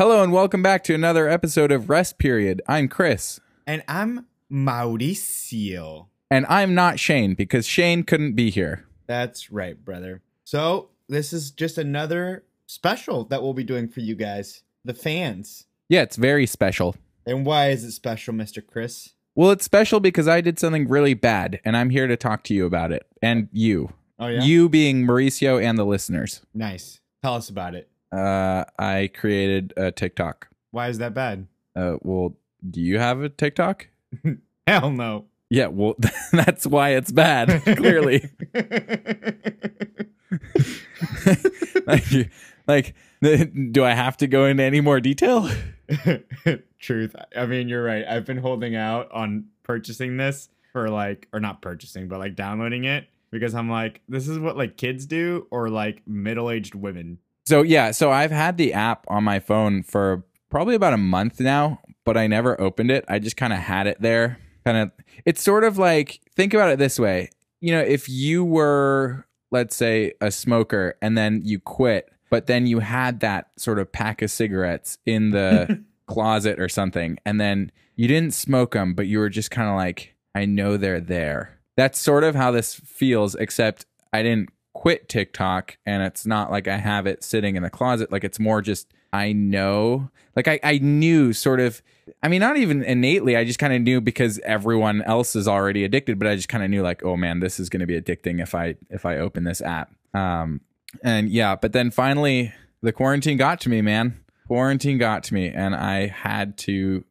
Hello and welcome back to another episode of Rest Period. I'm Chris. And I'm Mauricio. And I'm not Shane because Shane couldn't be here. That's right, brother. So, this is just another special that we'll be doing for you guys, the fans. Yeah, it's very special. And why is it special, Mr. Chris? Well, it's special because I did something really bad and I'm here to talk to you about it. And you. Oh, yeah? You being Mauricio and the listeners. Nice. Tell us about it. Uh, I created a TikTok. Why is that bad? Uh, well, do you have a TikTok? Hell no. Yeah, well, that's why it's bad, clearly. like, like, do I have to go into any more detail? Truth. I mean, you're right. I've been holding out on purchasing this for like, or not purchasing, but like downloading it because I'm like, this is what like kids do or like middle aged women. So, yeah, so I've had the app on my phone for probably about a month now, but I never opened it. I just kind of had it there. Kind of, it's sort of like, think about it this way. You know, if you were, let's say, a smoker and then you quit, but then you had that sort of pack of cigarettes in the closet or something, and then you didn't smoke them, but you were just kind of like, I know they're there. That's sort of how this feels, except I didn't quit TikTok and it's not like I have it sitting in the closet. Like it's more just, I know, like I, I knew sort of, I mean, not even innately, I just kind of knew because everyone else is already addicted, but I just kind of knew like, oh man, this is going to be addicting if I, if I open this app. Um, and yeah, but then finally the quarantine got to me, man. Quarantine got to me and I had to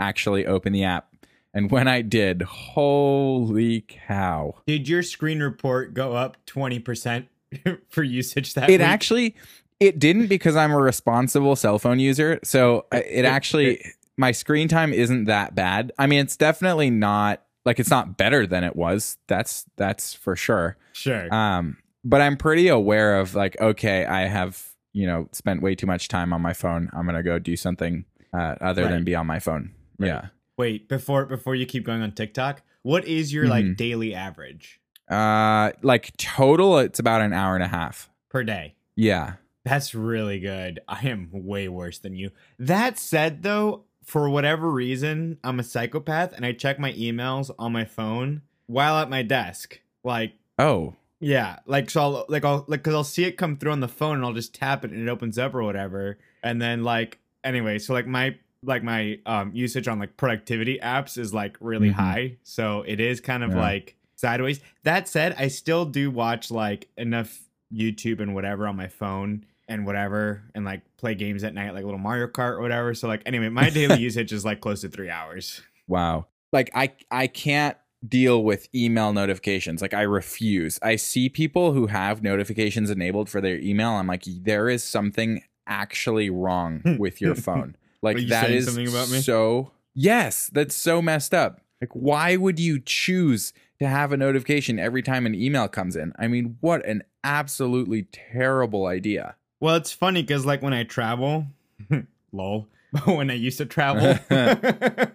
actually open the app. And when I did, holy cow. Did your screen report go up 20% for usage that It week? actually it didn't because I'm a responsible cell phone user. So uh, it actually my screen time isn't that bad. I mean, it's definitely not like it's not better than it was. That's that's for sure. Sure. Um but I'm pretty aware of like okay, I have, you know, spent way too much time on my phone. I'm going to go do something uh, other than be on my phone. Right. Yeah. Wait, before before you keep going on TikTok, what is your like Mhm. daily average Uh like total it's about an hour and a half. per day? Yeah. That's really good. I am way worse than you. That said though, for whatever reason, I'm a psychopath and I check my emails on my phone while at my desk. Like Oh. Yeah, like so, I'll, like I'll like because I'll see it come through on the phone, and I'll just tap it, and it opens up or whatever. And then like anyway, so like my like my um usage on like productivity apps is like really Mhm. high, so it is kind of Yeah. like sideways. That said, I still do watch like enough YouTube and whatever on my phone and whatever, and like play games at night, like a little Mario Kart or whatever. So like anyway, my daily usage is like close to three hours. Wow. Like I I can't deal with email notifications. Like I refuse. I see people who have notifications enabled for their email. I'm like there is something actually wrong with your phone. Like that something about me? so Yes, that's so messed up. Like why would you choose to have a notification every time an email comes in? I mean, what an absolutely terrible idea. Well, it's funny because like when I travel, lol. But when I used to travel,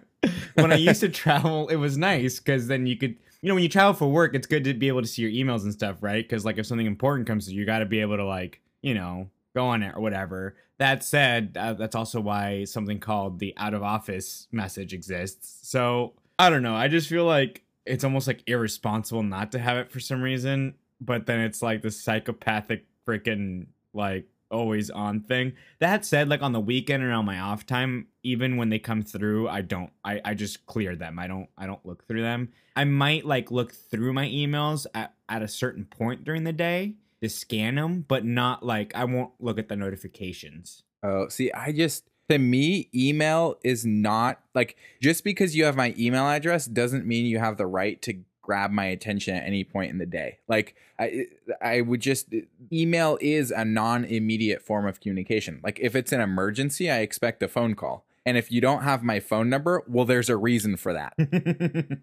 when I used to travel, it was nice because then you could, you know, when you travel for work, it's good to be able to see your emails and stuff, right? Because like if something important comes you got to be able to like, you know, go on it or whatever. That said, uh, that's also why something called the out of office message exists. So I don't know. I just feel like it's almost like irresponsible not to have it for some reason. But then it's like the psychopathic freaking like always on thing. That said, like on the weekend or on my off time, even when they come through, I don't I, I just clear them. I don't I don't look through them. I might like look through my emails at, at a certain point during the day to scan them, but not like I won't look at the notifications. Oh, see, I just to me, email is not like just because you have my email address doesn't mean you have the right to grab my attention at any point in the day. Like I I would just email is a non-immediate form of communication. Like if it's an emergency, I expect a phone call. And if you don't have my phone number, well there's a reason for that.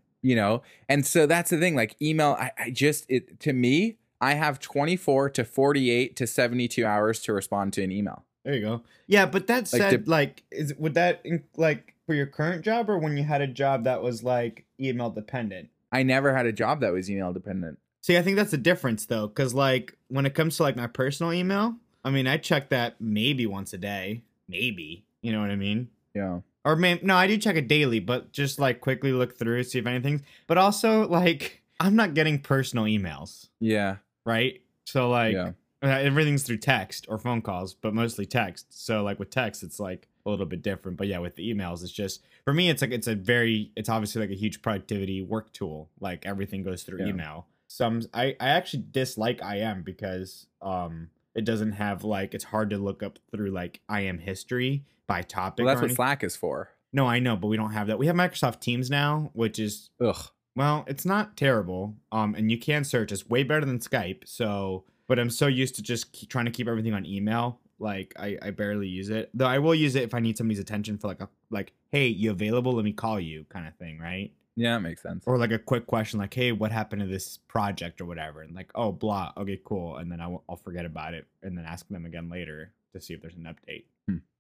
you know? And so that's the thing. Like email, I, I just it to me, I have 24 to 48 to 72 hours to respond to an email. There you go. Yeah, but that Like, said, the- like, is would that in- like for your current job or when you had a job that was like email dependent? I never had a job that was email dependent. See, I think that's the difference though, because like when it comes to like my personal email, I mean, I check that maybe once a day. maybe. You know what I mean? Yeah. Or may no, I do check it daily, but just like quickly look through, see if anything. But also, like, I'm not getting personal emails, Yeah. right? So like, yeah. everything's through text or phone calls, but mostly text. So like with text, it's like a little bit different. But yeah, with the emails, it's just for me, it's like it's a very, it's obviously like a huge productivity work tool. Like everything goes through Yeah. email. Some I I actually dislike IM because um it doesn't have like it's hard to look up through like IM history by topic. Well, that's what. Slack is for. No, I know, but we don't have that. We have Microsoft Teams now, which is Ugh. Well, it's not terrible. Um, and you can search. It's way better than Skype. So, but I'm so used to just trying to keep everything on email. Like I, I barely use it. Though I will use it if I need somebody's attention for like a like, hey, you available? Let me call you, kind of thing, right? Yeah, that makes sense. Or like a quick question, like, hey, what happened to this project or whatever? And like, oh, blah. Okay, cool. And then I will, I'll forget about it and then ask them again later to see if there's an update.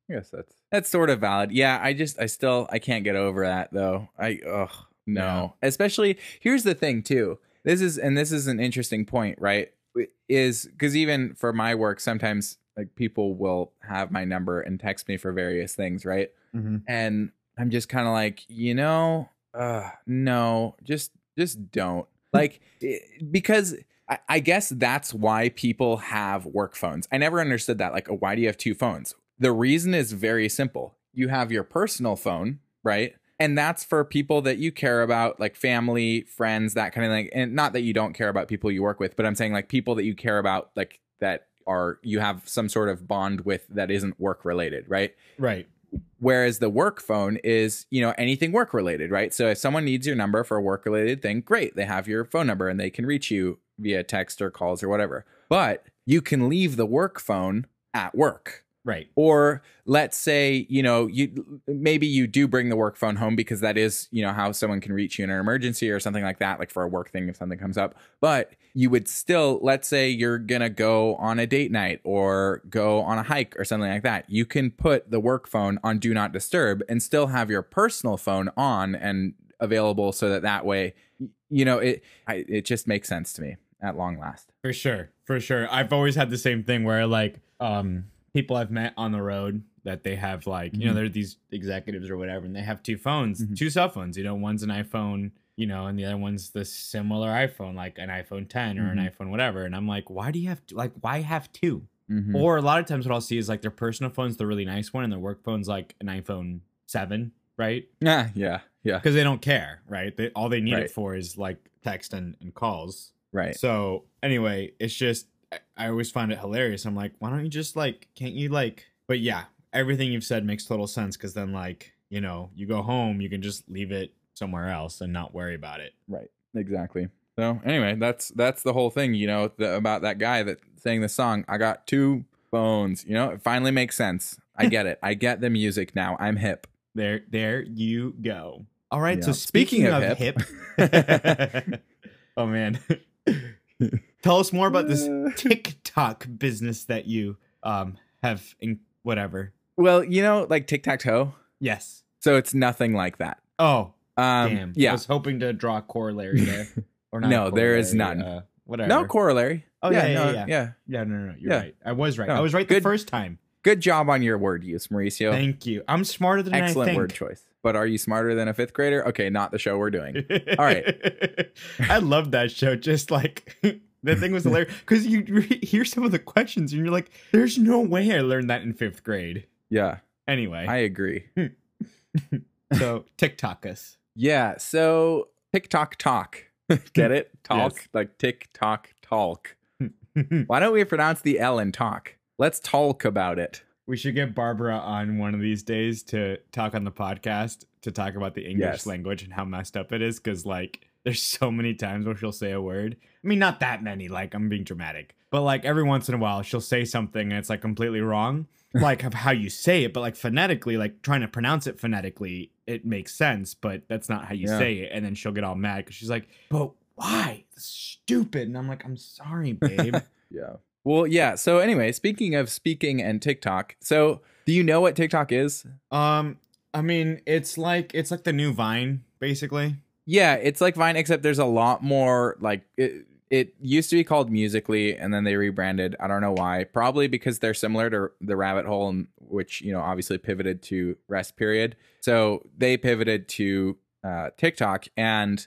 I guess that's that's sort of valid. Yeah, I just I still I can't get over that though. I ugh no. Especially here's the thing too. This is and this is an interesting point, right? Is because even for my work, sometimes like people will have my number and text me for various things, right? Mm-hmm. And I'm just kind of like, you know, uh no, just just don't. Like because I, I guess that's why people have work phones. I never understood that. Like, why do you have two phones? The reason is very simple. You have your personal phone, right? And that's for people that you care about, like family, friends, that kind of thing. And not that you don't care about people you work with, but I'm saying like people that you care about, like that are you have some sort of bond with that isn't work related, right? Right. Whereas the work phone is, you know, anything work related, right? So if someone needs your number for a work related thing, great. They have your phone number and they can reach you via text or calls or whatever. But you can leave the work phone at work. Right. Or let's say, you know, you maybe you do bring the work phone home because that is, you know, how someone can reach you in an emergency or something like that, like for a work thing if something comes up. But you would still, let's say you're gonna go on a date night or go on a hike or something like that. You can put the work phone on do not disturb and still have your personal phone on and available so that that way, you know, it I, it just makes sense to me at long last. For sure, for sure. I've always had the same thing where like um people I've met on the road that they have like, you know, Mhm. they're these executives or whatever and they have two phones, Mhm. two cell phones, you know, one's an iPhone, you know, and the other one's the similar iPhone like an iPhone 10 or an Mhm. iPhone whatever. And I'm like, why do you have to, like why have two? Mhm. Or a lot of times what I'll see is like their personal phone's the really nice one and their work phone's like an iPhone 7, right? Yeah, yeah, yeah. Because they don't care, right? They, all they need Right. it for is like text and, and calls. Right. So anyway, it's just I- I always find it hilarious. I'm like, why don't you just like, can't you like? But yeah, everything you've said makes total sense because then like you know you go home, you can just leave it somewhere else and not worry about it. Right. Exactly. So anyway, that's that's the whole thing, you know, the, about that guy that sang the song. I got two phones. You know, it finally makes sense. I get it. I get the music now. I'm hip. There, there you go. All right. So speaking, Speaking of, of hip, hip. oh man, tell us more about this TikTok business that you um have in whatever. Well, you know, like tic tac toe. Yes. So it's nothing like that. Oh, Um, damn. I was hoping to draw a corollary there. Or not No, there is none. Uh, whatever. No corollary. Oh, yeah, yeah, no, yeah. yeah. Yeah, no, no, no. You're Yeah. right. I was right. No, I was right the good- first time. Good job on your word use, Mauricio. Thank you. I'm smarter than I Excellent word choice. But are you smarter than a fifth grader? Okay, not the show we're doing. All right. I love that show. Just like the thing was hilarious because you re- hear some of the questions and you're like, "There's no way I learned that in fifth grade." Yeah, Anyway, I agree. so TikTok us. Yeah, so TikTok talk. Get it? Talk Yes. like tick tock talk. Why don't we pronounce the L in talk? Let's talk about it. we should get Barbara on one of these days to talk on the podcast to talk about the English Yes. language and how messed up it is. Because like, there's so many times where she'll say a word. I mean, not that many. Like, I'm being dramatic, but like every once in a while, she'll say something and it's like completely wrong, like of how you say it, but like phonetically, like trying to pronounce it phonetically, it makes sense, but that's not how you Yeah. say it. And then she'll get all mad because she's like, "But why? That's stupid." And I'm like, "I'm sorry, babe." Yeah. Well, yeah. So anyway, speaking of speaking and TikTok, so do you know what TikTok is? um, I mean, it's like it's like the new Vine, basically. Yeah, it's like Vine, except there's a lot more like it, it used to be called Musical.ly, and then they rebranded. I don't know why. Probably because they're similar to the Rabbit Hole which you know obviously pivoted to rest period. So they pivoted to uh, TikTok, and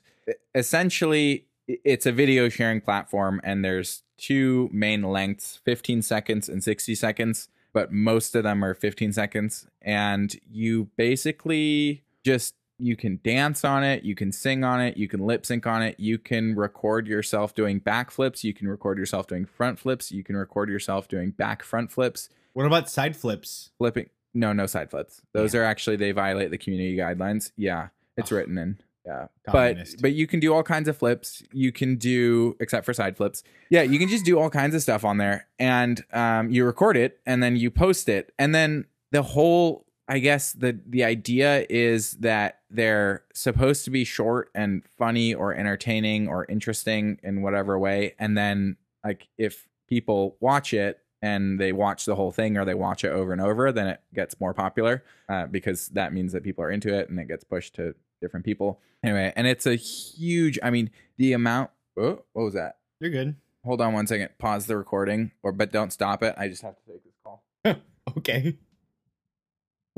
essentially it's a video sharing platform, and there's two main lengths: 15 seconds and 60 seconds. But most of them are 15 seconds, and you basically just you can dance on it, you can sing on it, you can lip sync on it, you can record yourself doing back flips, you can record yourself doing front flips, you can record yourself doing back front flips, What about side flips? flipping. No, no side flips. Those are actually they violate the community guidelines. Yeah, it's Ugh. written in. Yeah, Communist. but but you can do all kinds of flips. You can do except for side flips. Yeah, you can just do all kinds of stuff on there, and um, you record it, and then you post it, and then the whole. I guess the the idea is that they're supposed to be short and funny or entertaining or interesting in whatever way, and then like if people watch it and they watch the whole thing or they watch it over and over, then it gets more popular uh, because that means that people are into it and it gets pushed to different people. Anyway, and it's a huge. I mean, the amount. Oh, what was that? You're good. Hold on one second. Pause the recording, or but don't stop it. I just have to take this call. Okay.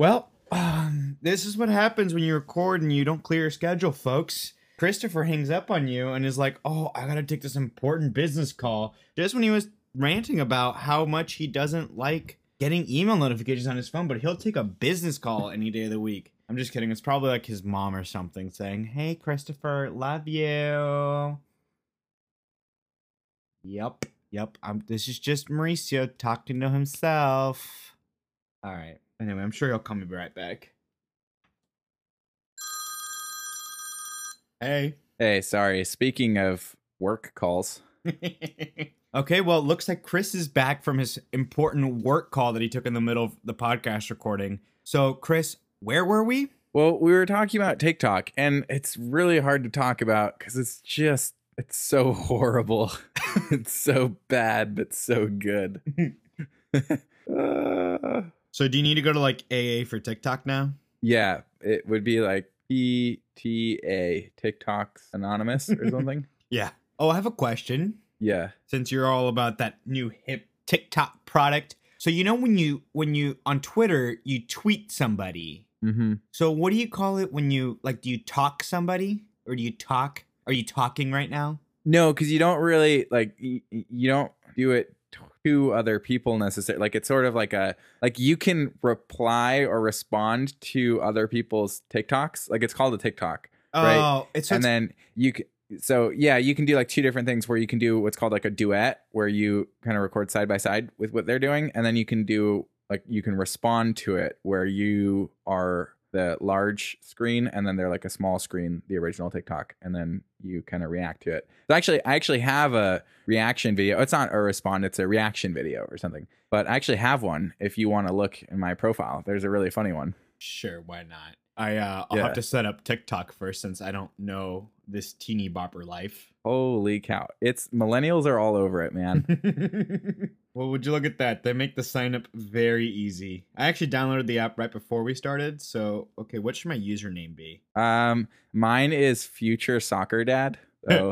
Well, um, this is what happens when you record and you don't clear your schedule, folks. Christopher hangs up on you and is like, "Oh, I gotta take this important business call." Just when he was ranting about how much he doesn't like getting email notifications on his phone, but he'll take a business call any day of the week. I'm just kidding. It's probably like his mom or something saying, "Hey, Christopher, love you." Yep, yep. I'm. This is just Mauricio talking to himself. All right. Anyway, I'm sure he'll call me right back. Hey. Hey, sorry. Speaking of work calls, okay, well, it looks like Chris is back from his important work call that he took in the middle of the podcast recording. So, Chris, where were we? well, we were talking about TikTok, and it's really hard to talk about because it's just it's so horrible. it's so bad, but so good. Uh, So, do you need to go to like AA for TikTok now? yeah, it would be like PTA TikToks Anonymous or something. Yeah. Oh, I have a question. yeah. since you're all about that new hip TikTok product. So you know when you when you on Twitter you tweet somebody. Mm-hmm. So what do you call it when you like do you talk somebody or do you talk? Are you talking right now? No, because you don't really like you don't do it to other people necessarily. Like it's sort of like a like you can reply or respond to other people's TikToks. Like it's called a TikTok, Right. Oh, it's, so and it's then you can. So yeah, you can do like two different things where you can do what's called like a duet, where you kind of record side by side with what they're doing, and then you can do like you can respond to it where you are the large screen and then they're like a small screen, the original TikTok, and then you kind of react to it. So actually, I actually have a reaction video. It's not a respond; it's a reaction video or something. But I actually have one. If you want to look in my profile, there's a really funny one. sure, why not? I uh I'll Yeah. have to set up TikTok first since I don't know this teeny bopper life. Holy cow! It's millennials are all over it, man. well, would you look at that? They make the sign up very easy. I actually downloaded the app right before we started. So, okay, what should my username be? Um, mine is future soccer dad. Oh.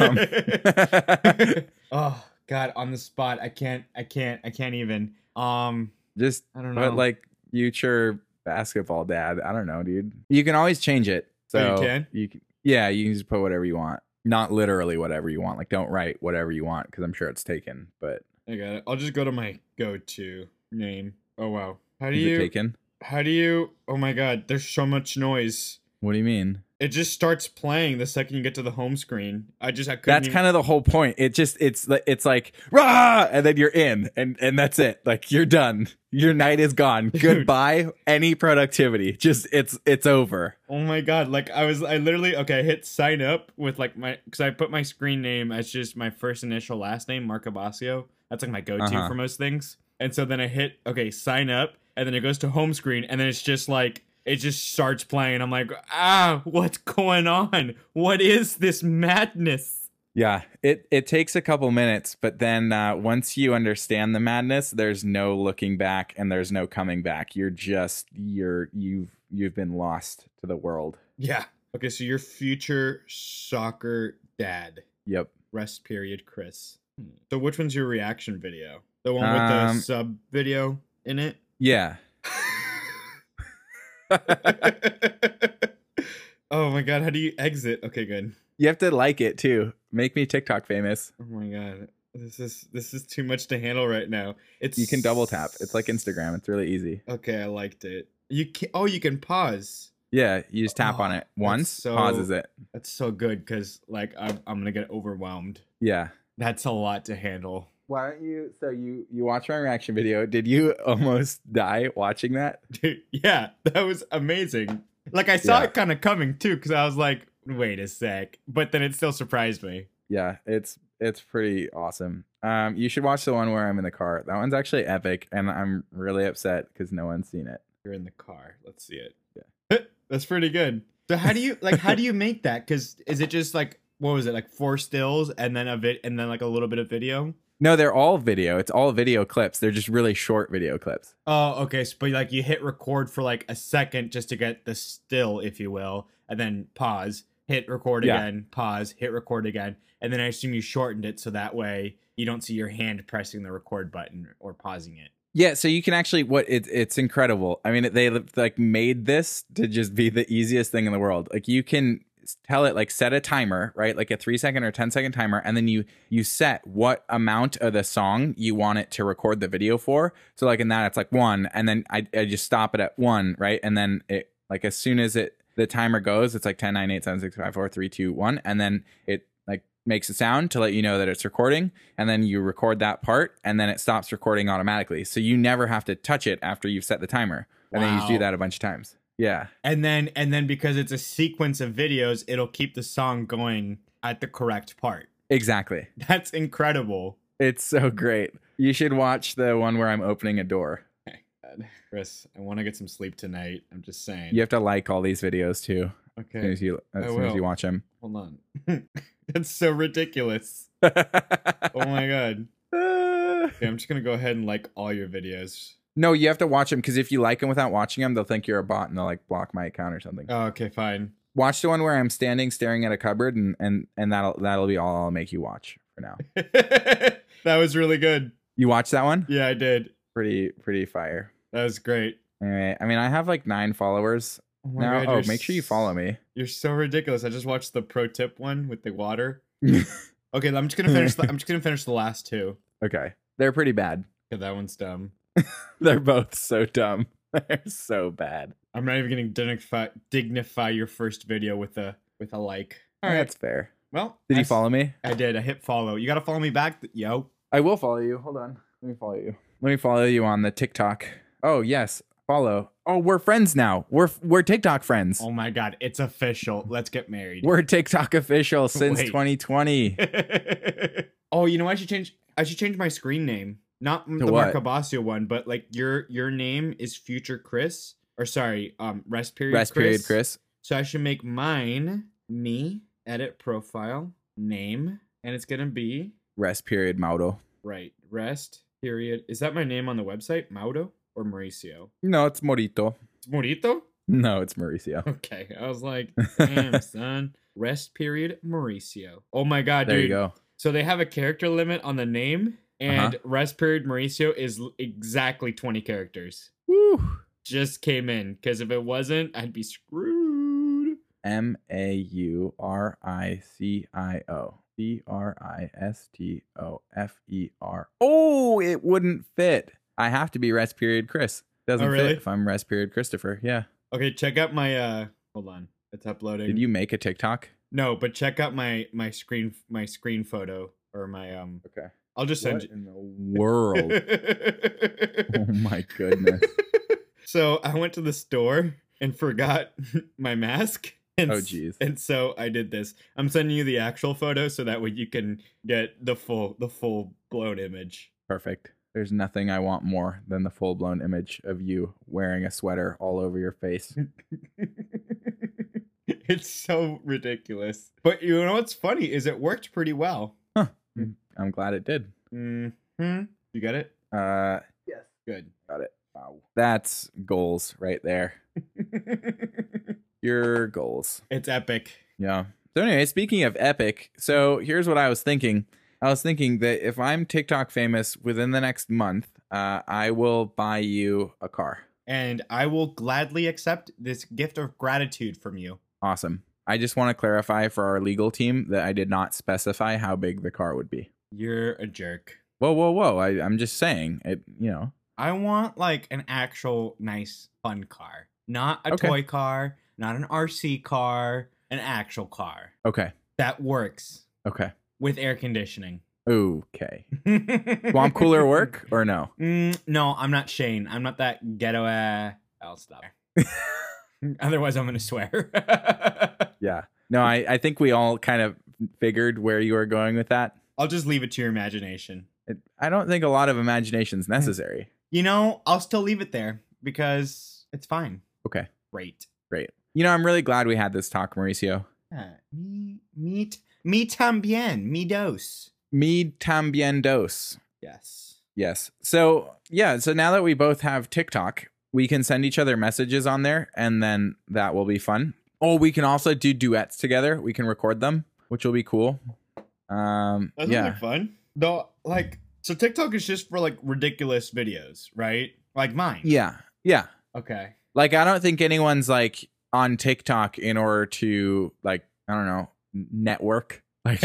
um, oh God, on the spot. I can't. I can't. I can't even. Um, just I don't know. but like future basketball dad. I don't know, dude. You can always change it. Oh, So you can? you can, yeah, you can just put whatever you want. Not literally whatever you want. Like don't write whatever you want because I'm sure it's taken. But I got it. I'll just go to my go-to name. Oh wow. How do is you? taken? How do you? Oh my God, there's so much noise. What do you mean? It just starts playing the second you get to the home screen. I just I couldn't. That's kind of the whole point. It just it's it's like rah, and then you're in, and and that's it. Like you're done. Your night is gone. Dude. Goodbye. Any productivity. Just it's it's over. Oh my god! Like I was, I literally okay. I hit sign up with like my because I put my screen name as just my first initial last name, Marco Basio. That's like my go-to Uh-huh. for most things. And so then I hit okay, sign up, and then it goes to home screen, and then it's just like it just starts playing. I'm like, ah, what's going on? What is this madness? Yeah, it it takes a couple minutes, but then uh, once you understand the madness, there's no looking back and there's no coming back. You're just you're you've you've been lost to the world. Yeah. Okay, so your future soccer dad. Yep. Rest period, Chris. So which one's your reaction video? The one with Um, the sub video in it? Yeah. oh my god, how do you exit? Okay, good. You have to like it too. Make me TikTok famous. Oh my god. This is this is too much to handle right now. It's You can double tap. It's like Instagram. It's really easy. Okay, I liked it. You can Oh, you can pause. Yeah, you just tap on Oh, it once, so- pauses it. That's so good cuz like I'm I'm going to get overwhelmed. Yeah. That's a lot to handle. Why don't you? So you you watch my reaction video? Did you almost die watching that? Dude, yeah, that was amazing. Like I saw Yeah. it kind of coming too cuz I was like, "Wait a sec." But then it still surprised me. Yeah, it's it's pretty awesome. Um, you should watch the one where I'm in the car. That one's actually epic, and I'm really upset because no one's seen it. You're in the car. Let's see it. Yeah. That's pretty good. So how do you like how do you make that? Cuz is it just like what was it? Like four stills and then a bit and then like a little bit of video? No, they're all video. It's all video clips. They're just really short video clips. Oh, okay. So, but like you hit record for like a second just to get the still, if you will, and then pause, hit record Yeah. again, pause, hit record again, and then I assume you shortened it so that way you don't see your hand pressing the record button or pausing it. Yeah, so you can actually what it's it's incredible. I mean, they like made this to just be the easiest thing in the world. Like you can tell it like set a timer, right? Like a 3 second or 10 second timer and then you you set what amount of the song you want it to record the video for. So like in that it's like 1 and then I I just stop it at 1, right? And then it like as soon as it the timer goes, it's like 10 9 8 7 6 5 4 3 2 1 and then it like makes a sound to let you know that it's recording and then you record that part and then it stops recording automatically so you never have to touch it after you've set the timer and then you do that a bunch of times yeah And then and then because it's a sequence of videos, it'll keep the song going at the correct part. exactly That's incredible. it's so great you should watch the one where i'm opening a door God. Chris, I want to get some sleep tonight. I'm just saying. you have to like all these videos too as soon Okay. as you as, soon as you watch them Hold on. That's so ridiculous. Oh my god. Okay, I'm just gonna go ahead and like all your videos. No you have to watch them because if you like them without watching them they'll think you're a bot and they'll like block my account or something Oh, okay, fine. watch the one where i'm standing staring at a cupboard and and and that'll that'll be all i'll make you watch for now that was really good. you watch that one Yeah, I did. pretty pretty fire That was great. Anyway, I mean, I have like nine followers Oh now. God, oh, make sure you follow me. You're so ridiculous. I just watched the pro tip one with the water. Okay, I'm just gonna finish. The, I'm just gonna finish the last two. okay, they're pretty bad. Okay, that one's dumb. They're both so dumb. They're so bad. I'm not even gonna dignify dignify your first video with a with a like. All right. that's fair. Well, Did I you s- follow me? I did. I hit follow. You gotta follow me back, yo. I will follow you. Hold on. Let me follow you. Let me follow you on the TikTok. Oh yes, follow. Oh, we're friends now. We're we're TikTok friends. Oh my god, it's official. Let's get married. We're TikTok official since Wait. 2020. oh, you know I should change? I should change my screen name. Not the what? Basio one, but like your your name is Future Chris. Or sorry, um, rest period. Rest period, Chris. So I should make mine me edit profile name, and it's gonna be Rest period, Mauro. right rest period. Is that my name on the website, Maudo or Mauricio? No, it's Morito. It's Morito. No, it's Mauricio. Okay, I was like, damn son. Rest period Mauricio. Oh my god, There dude. you go. So they have a character limit on the name, and rest period Mauricio is exactly 20 characters. Woo. Just came in because if it wasn't, I'd be screwed. M A U R I C I O. C R I S T O F E R. Oh, it wouldn't fit. I have to be rest period Chris. Doesn't Oh, really? fit if I'm rest period Christopher. Yeah. Okay, check out my uh hold on. It's uploading. Did you make a TikTok? No, but check out my my screen my screen photo or my um Okay. I'll just send What in the world? oh my goodness. so I went to the store and forgot my mask. And, Oh, jeez. And so I did this. I'm sending you the actual photo so that way you can get the full the full blown image. Perfect. There's nothing I want more than the full blown image of you wearing a sweater all over your face. it's so ridiculous. But you know what's funny is it worked pretty well. I'm glad it did. hmm You get it? Uh, yes. Good. got it. Wow. That's goals right there. Your goals. it's epic. Yeah. So anyway, speaking of epic, so here's what I was thinking. I was thinking that if I'm TikTok famous within the next month, uh, I will buy you a car. And I will gladly accept this gift of gratitude from you. Awesome. I just want to clarify for our legal team that I did not specify how big the car would be. You're a jerk. Whoa, whoa, whoa! I, I'm just saying it. You know, I want like an actual nice fun car, not a Okay. toy car, not an RC car, an actual car okay, that works okay, with air conditioning. okay. Swamp cooler work or no? Mm, no, I'm not Shane. I'm not that ghetto. Uh, I'll stop. Otherwise, I'm gonna swear. Yeah. No, I, I think we all kind of figured where you were going with that. I'll just leave it to your imagination. It, I don't think a lot of imagination's hmm. necessary. You know, I'll still leave it there because it's fine. Okay, Great. great. You know, I'm really glad we had this talk, Mauricio. Yeah, me, me, me también, mi dos. Me tambien dos. Yes. Yes. So, yeah, so now that we both have TikTok, we can send each other messages on there and then that will be fun. Oh, we can also do duets together. We can record them, which will be cool. Um That yeah. like fun. Though, like so TikTok is just for like ridiculous videos, right? Like mine. Yeah. Yeah. Okay. Like I don't think anyone's like on TikTok in order to like I don't know, network. Like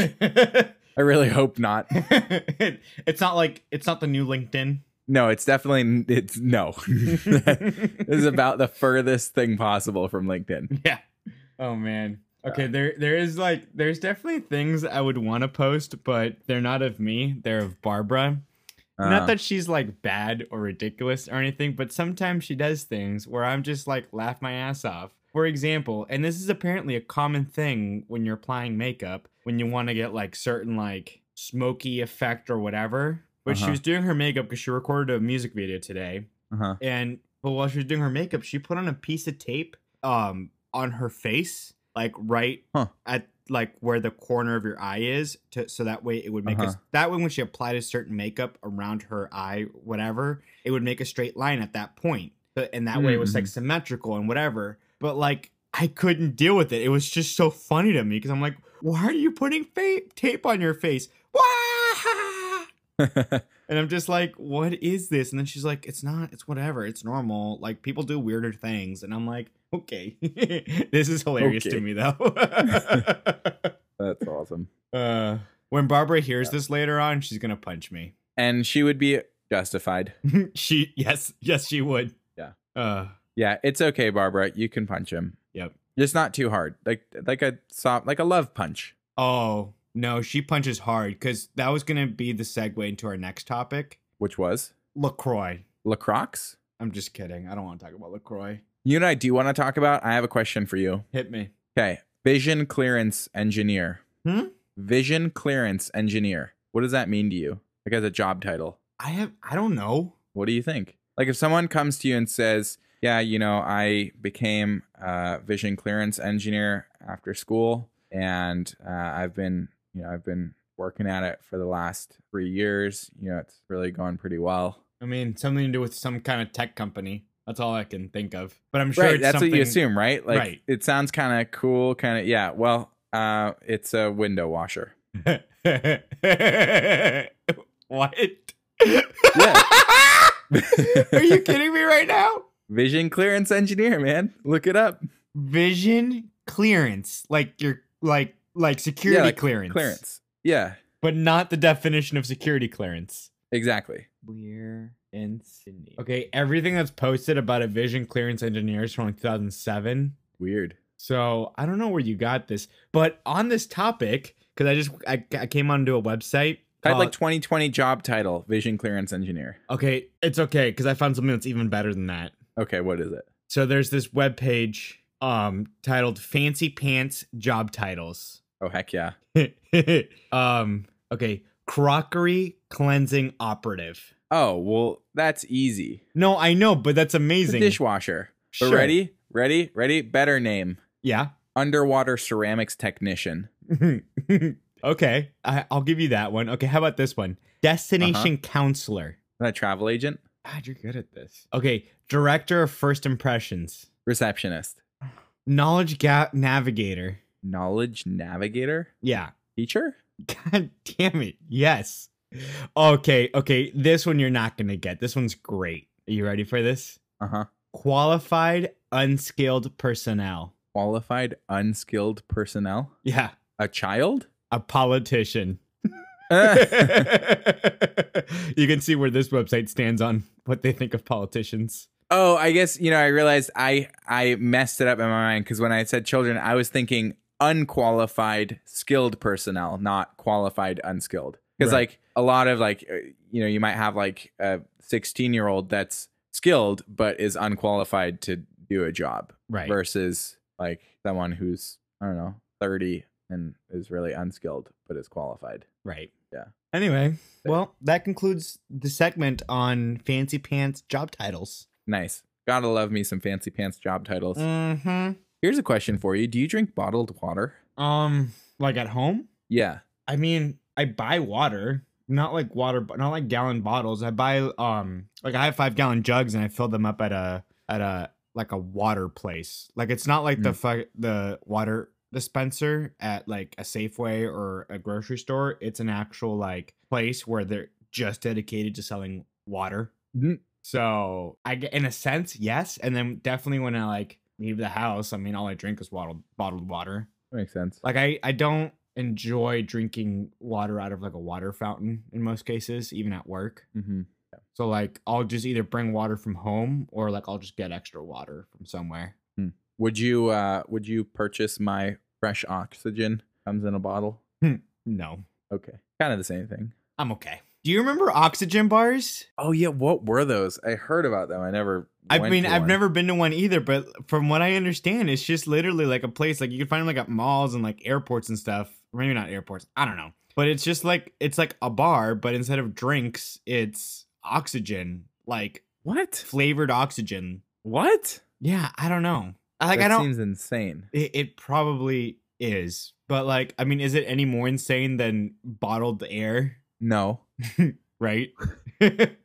I really hope not. it's not like it's not the new LinkedIn. No, it's definitely it's no. this is about the furthest thing possible from LinkedIn. yeah. Oh man. Okay, there there is like there's definitely things I would want to post, but they're not of me. They're of Barbara. Uh, Not that she's like bad or ridiculous or anything, but sometimes she does things where I'm just like laugh my ass off. For example, and this is apparently a common thing when you're applying makeup, when you want to get like certain like smoky effect or whatever. But she Uh-huh. was doing her makeup because she recorded a music video today, uh-huh. and but while she was doing her makeup, she put on a piece of tape um on her face, like right Huh. at like where the corner of your eye is, to so that way it would make Uh-huh. a that way when she applied a certain makeup around her eye, whatever, it would make a straight line at that point, and that way it was like Mm-hmm. symmetrical and whatever. But like I couldn't deal with it. It was just so funny to me because I'm like, why are you putting fa- tape on your face? And I'm just like, what is this? And then she's like, it's not, it's whatever, it's normal. Like people do weirder things. And I'm like, okay, this is hilarious Okay. to me though. That's awesome. uh, when Barbara hears this later on, she's gonna punch me. And she would be justified. she, yes, yes, she would. Yeah. Uh, Yeah, it's okay, Barbara. You can punch him. Yep. Just not too hard. Like like a soft like a love punch. oh no, she punches hard because that was gonna be the segue into our next topic, Which was LaCroix. LaCroix. I'm just kidding. I don't want to talk about LaCroix. You know what I do want to talk about? I have a question for you. Hit me. Okay. Vision clearance engineer. Hmm? Vision clearance engineer. What does that mean to you? Like as a job title? I have. I don't know. What do you think? Like if someone comes to you and says, "Yeah, you know, I became a vision clearance engineer after school, and uh, I've been, you know, I've been working at it for the last three years. You know, it's really going pretty well." I mean, something to do with some kind of tech company. That's all I can think of. But I'm sure right. it's That's something... what you assume, right? Like Right. it sounds kind of cool, kind of yeah. Well, uh, it's a window washer. what? Yeah. Are you kidding me right now? Vision clearance engineer, man. Look it up. Vision clearance, like your like like security yeah, like clearance, Clearance. Yeah, but not the definition of security clearance. exactly. Clear engineer. Okay, everything that's posted about a vision clearance engineer is from like 2007. Weird. So I don't know where you got this, but on this topic, because I just I, I came onto a website. Type called- like 2020 job title, vision clearance engineer. okay, it's okay because I found something that's even better than that. Okay, what is it? So there's this web page um titled "Fancy Pants Job Titles." Oh heck yeah. um, okay, crockery cleansing operative. Oh well, that's easy. No, I know, but that's amazing. dishwasher. But Sure. ready, ready, ready. Better name: Yeah. underwater ceramics technician. okay, I, I'll give you that one. Okay, how about this one? Destination Uh-huh. counselor. That a travel agent, God, you're good at this. Okay, director of first impressions. receptionist, Knowledge gap navigator. knowledge navigator, Yeah. teacher. God damn it. Yes. Okay, okay. This one you're not gonna get. This one's great. Are you ready for this? Uh huh. Qualified unskilled personnel. Qualified, unskilled personnel. Yeah, A child. a politician. you can see where this website stands on what they think of politicians. Oh, I guess you know. I realized I I messed it up in my mind because when I said children, I was thinking unqualified, skilled personnel, not qualified, unskilled. Because Right. like a lot of like uh, you know, you might have like a sixteen year old that's skilled but is unqualified to do a job. Right. versus like someone who's I don't know thirty and is really unskilled but is qualified. Right. Yeah. Anyway, well, that concludes the segment on fancy pants job titles. Nice. Gotta love me some fancy pants job titles. Mm-hmm. Here's a question for you: Do you drink bottled water? Um, like at home? Yeah. I mean, I buy water, not like water, but not like gallon bottles. I buy um, like I have five gallon jugs and I fill them up at a at a like a water place. Like it's not like the fu- the water dispenser at like a Safeway or a grocery store. It's an actual like place where they're just dedicated to selling water. Mhm. So I get in a sense, yes. And then definitely when I like leave the house, I mean, all I drink is bottled bottled water. That makes sense. Like I I don't enjoy drinking water out of like a water fountain in most cases, even at work. Mm-hmm. So like I'll just either bring water from home or like I'll just get extra water from somewhere. Would you uh would you purchase my fresh oxygen? Comes in a bottle. No. Okay. Kind of the same thing. I'm okay. Do you remember oxygen bars? Oh yeah, what were those? I heard about them. I never I mean, I've one. never been to one either, but from what I understand, it's just literally like a place like you can find them like at malls and like airports and stuff. Maybe not airports. I don't know. But it's just like it's like a bar, but instead of drinks, it's oxygen, like What? flavored oxygen. What? Yeah, I don't know. Like that I don't seems insane. it, it probably is. But like I mean, is it any more insane than bottled air? No. Right?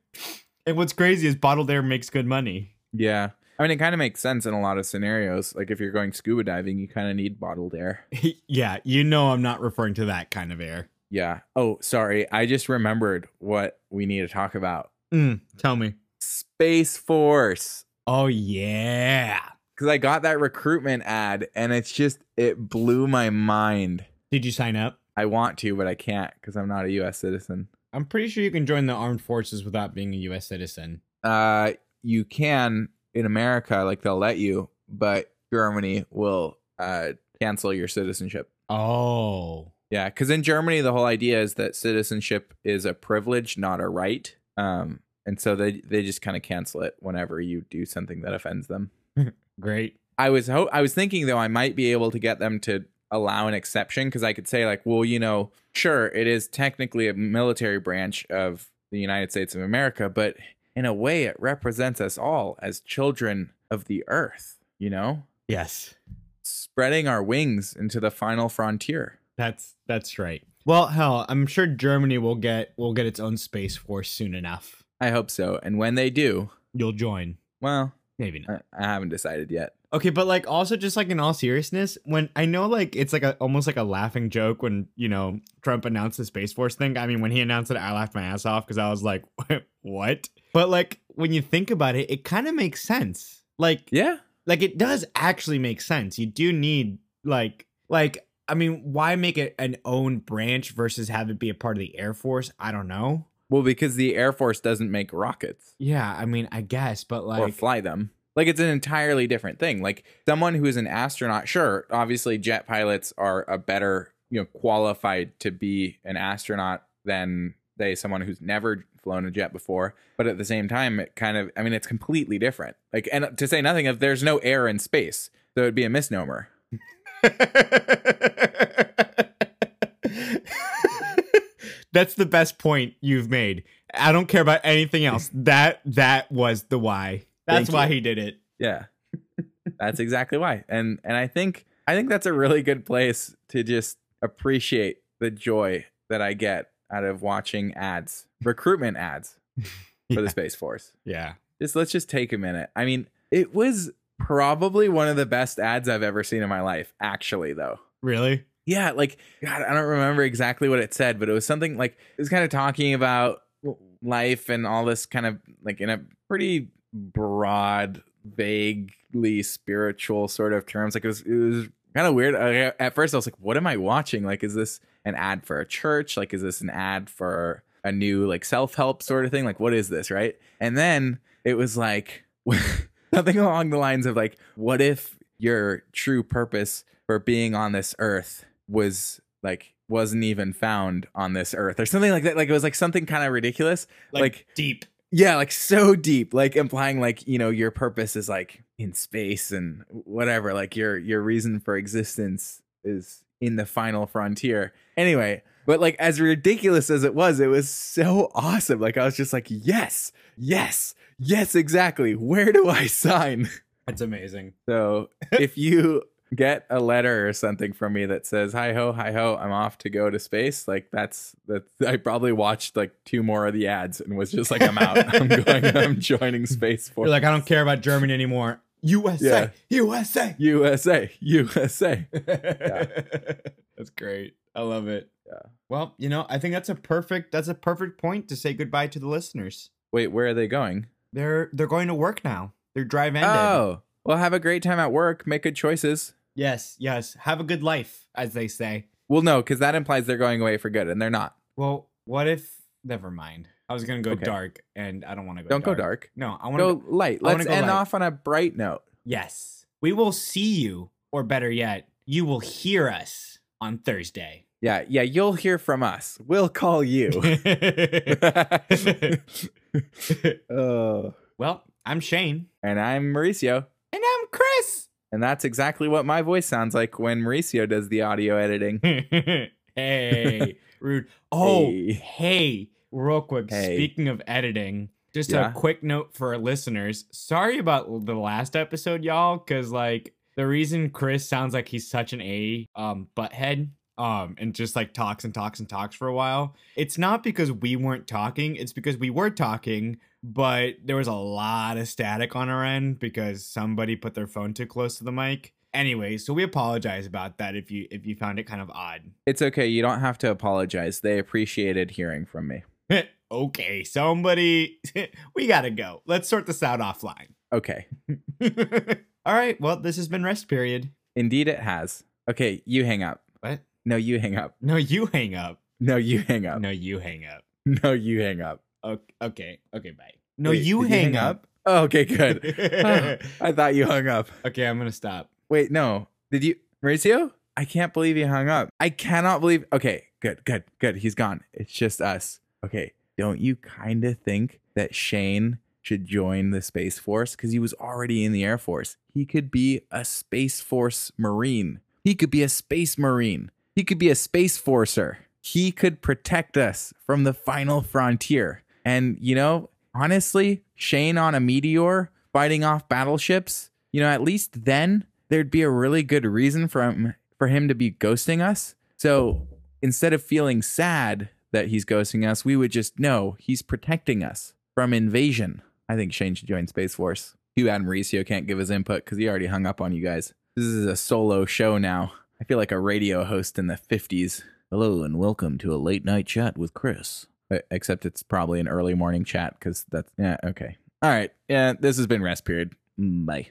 and what's crazy is bottled air makes good money. Yeah. I mean, it kind of makes sense in a lot of scenarios. Like if you're going scuba diving, you kind of need bottled air. yeah, you know I'm not referring to that kind of air. Yeah. Oh, sorry. I just remembered what we need to talk about. Mm, tell me. Space Force. Oh yeah. Because I got that recruitment ad and it's just, it blew my mind. Did you sign up? I want to, but I can't because I'm not a U.S. citizen. I'm pretty sure you can join the armed forces without being a US citizen. Uh, you can in America, like they'll let you, but Germany will uh, cancel your citizenship. Oh. Yeah, because in Germany, the whole idea is that citizenship is a privilege, not a right. Um, and so they they just kind of cancel it whenever you do something that offends them. Great. I was ho- I was thinking though I might be able to get them to allow an exception because I could say like, well, you know, sure, it is technically a military branch of the United States of America, but in a way, it represents us all as children of the earth. You know, Yes. spreading our wings into the final frontier. That's that's right. Well, hell, I'm sure Germany will get will get its own space force soon enough. I hope so. And when they do, You'll join. well, Maybe not. I, I haven't decided yet. Okay, but like also just like in all seriousness, when I know like it's like a almost like a laughing joke when you know Trump announced the Space Force thing. I mean, when he announced it, I laughed my ass off because I was like, "What?" But like when you think about it, it kind of makes sense. Like, Yeah. like it does actually make sense. You do need like like I mean, why make it an own branch versus have it be a part of the Air Force? I don't know. Well, because the Air Force doesn't make rockets Yeah, I mean, I guess, but like or fly them. Like it's an entirely different thing. Like someone who is an astronaut, sure, obviously jet pilots are a better, you know, qualified to be an astronaut than say someone who's never flown a jet before. But at the same time, it kind of I mean, it's completely different. Like and to say nothing of there's no air in space. So it'd be a misnomer. That's the best point you've made. I don't care about anything else. That that was the why. That's Thank why you. he did it. Yeah. that's exactly why. And and I think I think that's a really good place to just appreciate the joy that I get out of watching ads, recruitment ads for Yeah. the Space Force. Yeah. Just let's just take a minute. I mean, it was probably one of the best ads I've ever seen in my life, actually though. Really? yeah, like God, I don't remember exactly what it said, but it was something like it was kind of talking about life and all this kind of like in a pretty broad, vaguely spiritual sort of terms. Like it was, it was kind of weird. I, at first, I was like, "What am I watching? Like, is this an ad for a church? Like, is this an ad for a new like self help sort of thing? Like, what is this, right?" And then it was like something along the lines of like, "What if your true purpose for being on this earth was like wasn't even found on this earth or something like that like it was like something kind of ridiculous Like, like deep. Yeah like so deep like implying like you know your purpose is like in space and whatever like your your reason for existence is in the final frontier. Anyway but like as ridiculous as it was it was so awesome. Like i was just like yes yes yes exactly. Where do i sign? That's amazing. so if you get a letter or something from me that says hi ho hi ho i'm off to go to space like that's that i probably watched like two more of the ads and was just like i'm out i'm going i'm joining space force You're like, I don't care about Germany anymore. USA, USA. usa usa That's great. I love it. Yeah. Well, you know, I think that's a perfect that's a perfect point to say goodbye to the listeners. wait where are they going They're they're going to work now. Their drive ended. oh well have a great time at work make good choices Yes, yes. Have a good life, as they say. well no because that implies they're going away for good and they're not Well, what if never mind. I was gonna go Okay. dark and I don't want to go dark. don't dark. go dark No, I wanna go go light let's go end light. off on a bright note Yes. We will see you, or better yet, you will hear us on Thursday. yeah yeah you'll hear from us we'll call you oh well, I'm Shane. and i'm Mauricio And I'm Chris. And that's exactly what my voice sounds like when Mauricio does the audio editing. hey, rude. Oh, Hey. hey. real quick. Hey. Speaking of editing, just Yeah. a quick note for our listeners. Sorry about the last episode, y'all, because like the reason Chris sounds like he's such an A um butthead. Um, and just like talks and talks and talks for a while. It's not because we weren't talking, it's because we were talking, but there was a lot of static on our end because somebody put their phone too close to the mic. Anyway, so we apologize about that if you if you found it kind of odd. It's okay. You don't have to apologize. They appreciated hearing from me. okay, somebody we gotta go. Let's sort this out offline. Okay. All right, well, this has been rest period. Indeed, it has. Okay, you hang up. What? No, you hang up. No, you hang up. No, you hang up. No, you hang up. No, you hang up. Okay, okay, okay bye. No, Wait, you did hang up. Oh, okay, good. I thought you hung up. okay, I'm gonna stop. Wait, no. Did you, Mauricio? I can't believe you hung up. I cannot believe. Okay, good, good, good. He's gone. It's just us. Okay, don't you kind of think that Shane should join the Space Force? Because he was already in the Air Force. He could be a Space Force Marine. He could be a Space Marine. He could be a Space Forcer. He could protect us from the final frontier. And, you know, honestly, Shane on a meteor fighting off battleships, you know, at least then there'd be a really good reason for him, for him to be ghosting us. So instead of feeling sad that he's ghosting us, we would just know he's protecting us from invasion. I think Shane should join Space Force. Too bad Mauricio can't give his input because he already hung up on you guys. This is a solo show now. I feel like a radio host in the 50s. Hello and welcome to a late night chat with Chris. Except it's probably an early morning chat because that's, yeah, okay. All right. Yeah, this has been Rest Period. Bye.